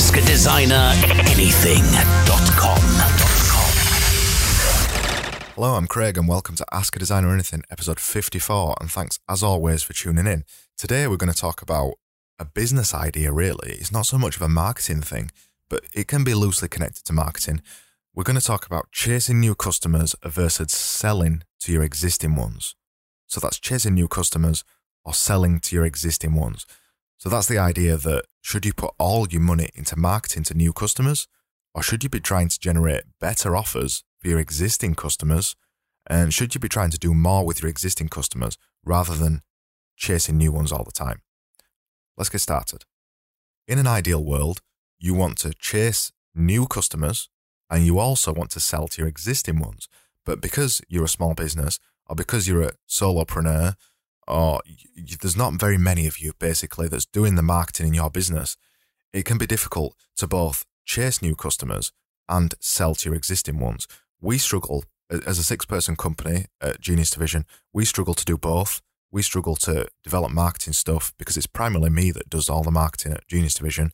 Ask a Designer Anything.com. Hello, I'm Craig, and welcome to Ask a Designer Anything, episode 54. And thanks, as always, for tuning in. Today, we're going to talk about a business idea, really. It's not so much of a marketing thing, but it can be loosely connected to marketing. We're going to talk about chasing new customers versus selling to your existing ones. So that's chasing new customers or selling to your existing ones. So that's the idea that should you put all your money into marketing to new customers or should you be trying to generate better offers for your existing customers? And should you be trying to do more with your existing customers rather than chasing new ones all the time? Let's get started. In an ideal world, you want to chase new customers and you also want to sell to your existing ones. But because you're a small business or because you're a solopreneur or you, there's not very many of you basically that's doing the marketing in your business, it can be difficult to both chase new customers and sell to your existing ones. We struggle as a six person company at Genius Division, we struggle to do both. We struggle to develop marketing stuff because it's primarily me that does all the marketing at Genius Division.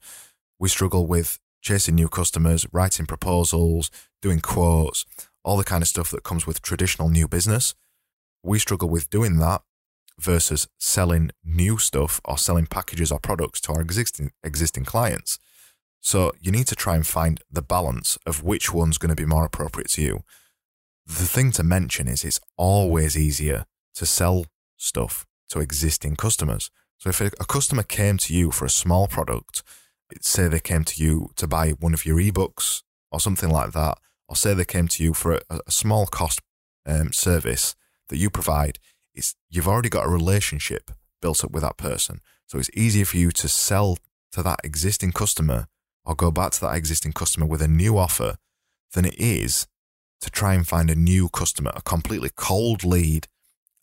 We struggle with chasing new customers, writing proposals, doing quotes, all the kind of stuff that comes with traditional new business. We struggle with doing that versus selling new stuff or selling packages or products to our existing existing clients. So you need to try and find the balance of which one's going to be more appropriate to you. The thing to mention is it's always easier to sell stuff to existing customers. So if a customer came to you for a small product, say they came to you to buy one of your ebooks or something like that, or say they came to you for a, a small cost um, service that you provide, it's you've already got a relationship built up with that person. So it's easier for you to sell to that existing customer or go back to that existing customer with a new offer than it is to try and find a new customer, a completely cold lead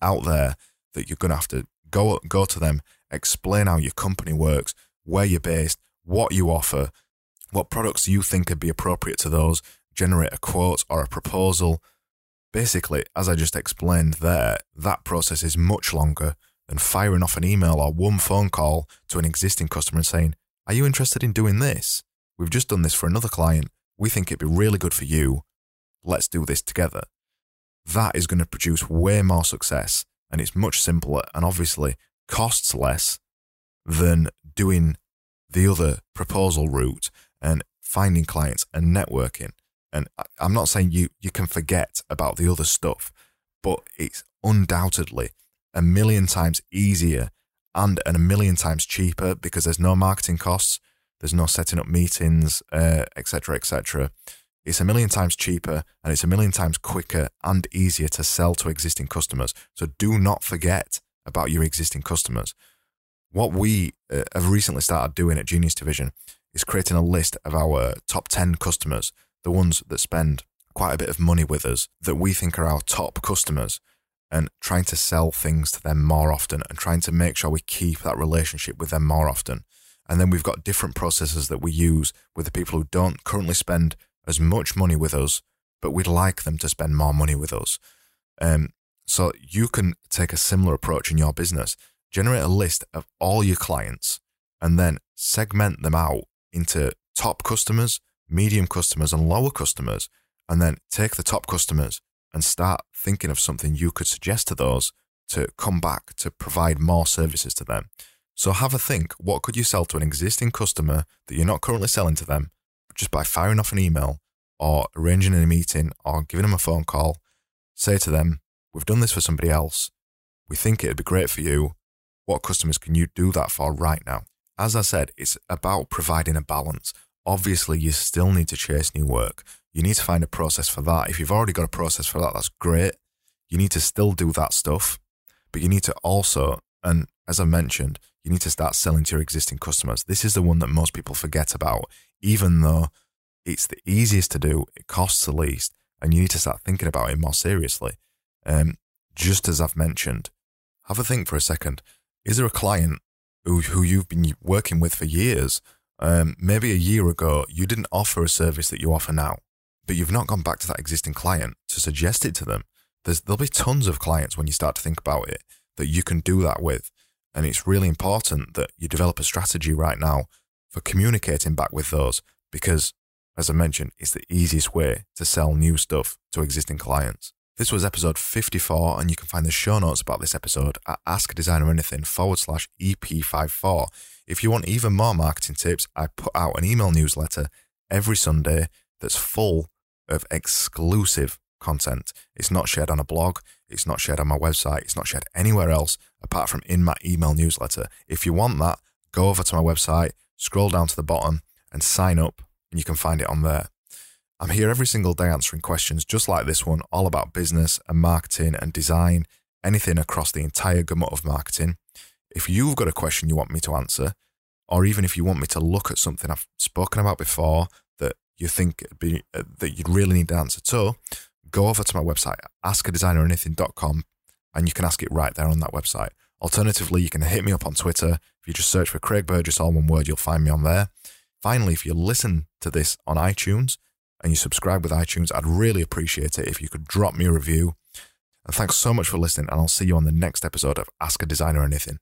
out there that you're going to have to go go to them, explain how your company works, where you're based, what you offer, what products you think would be appropriate to those, generate a quote or a proposal, Basically, as I just explained there, that process is much longer than firing off an email or one phone call to an existing customer and saying, Are you interested in doing this? We've just done this for another client. We think it'd be really good for you. Let's do this together. That is going to produce way more success and it's much simpler and obviously costs less than doing the other proposal route and finding clients and networking. And I'm not saying you, you can forget about the other stuff, but it's undoubtedly a million times easier and, and a million times cheaper because there's no marketing costs, there's no setting up meetings, etc., uh, etc. Et it's a million times cheaper and it's a million times quicker and easier to sell to existing customers. So do not forget about your existing customers. What we uh, have recently started doing at Genius Division is creating a list of our top 10 customers the ones that spend quite a bit of money with us that we think are our top customers and trying to sell things to them more often and trying to make sure we keep that relationship with them more often. And then we've got different processes that we use with the people who don't currently spend as much money with us, but we'd like them to spend more money with us. Um, so you can take a similar approach in your business, generate a list of all your clients, and then segment them out into top customers medium customers and lower customers, and then take the top customers and start thinking of something you could suggest to those to come back to provide more services to them. So have a think what could you sell to an existing customer that you're not currently selling to them just by firing off an email or arranging a meeting or giving them a phone call? Say to them, We've done this for somebody else. We think it'd be great for you. What customers can you do that for right now? As I said, it's about providing a balance obviously you still need to chase new work. You need to find a process for that. If you've already got a process for that, that's great. You need to still do that stuff, but you need to also, and as I mentioned, you need to start selling to your existing customers. This is the one that most people forget about, even though it's the easiest to do, it costs the least, and you need to start thinking about it more seriously. Um, just as I've mentioned, have a think for a second. Is there a client who, who you've been working with for years um, maybe a year ago, you didn't offer a service that you offer now, but you've not gone back to that existing client to suggest it to them. There's, there'll be tons of clients when you start to think about it that you can do that with. And it's really important that you develop a strategy right now for communicating back with those because, as I mentioned, it's the easiest way to sell new stuff to existing clients. This was episode 54, and you can find the show notes about this episode at Ask a Designer Anything forward slash EP54. If you want even more marketing tips, I put out an email newsletter every Sunday that's full of exclusive content. It's not shared on a blog, it's not shared on my website, it's not shared anywhere else apart from in my email newsletter. If you want that, go over to my website, scroll down to the bottom, and sign up, and you can find it on there. I'm here every single day answering questions just like this one, all about business and marketing and design, anything across the entire gamut of marketing. If you've got a question you want me to answer, or even if you want me to look at something I've spoken about before that you think be, uh, that you'd really need an answer to, go over to my website, askadesigneranything.com, and you can ask it right there on that website. Alternatively, you can hit me up on Twitter. If you just search for Craig Burgess, all one word, you'll find me on there. Finally, if you listen to this on iTunes and you subscribe with iTunes, I'd really appreciate it if you could drop me a review. And thanks so much for listening, and I'll see you on the next episode of Ask a Designer Anything.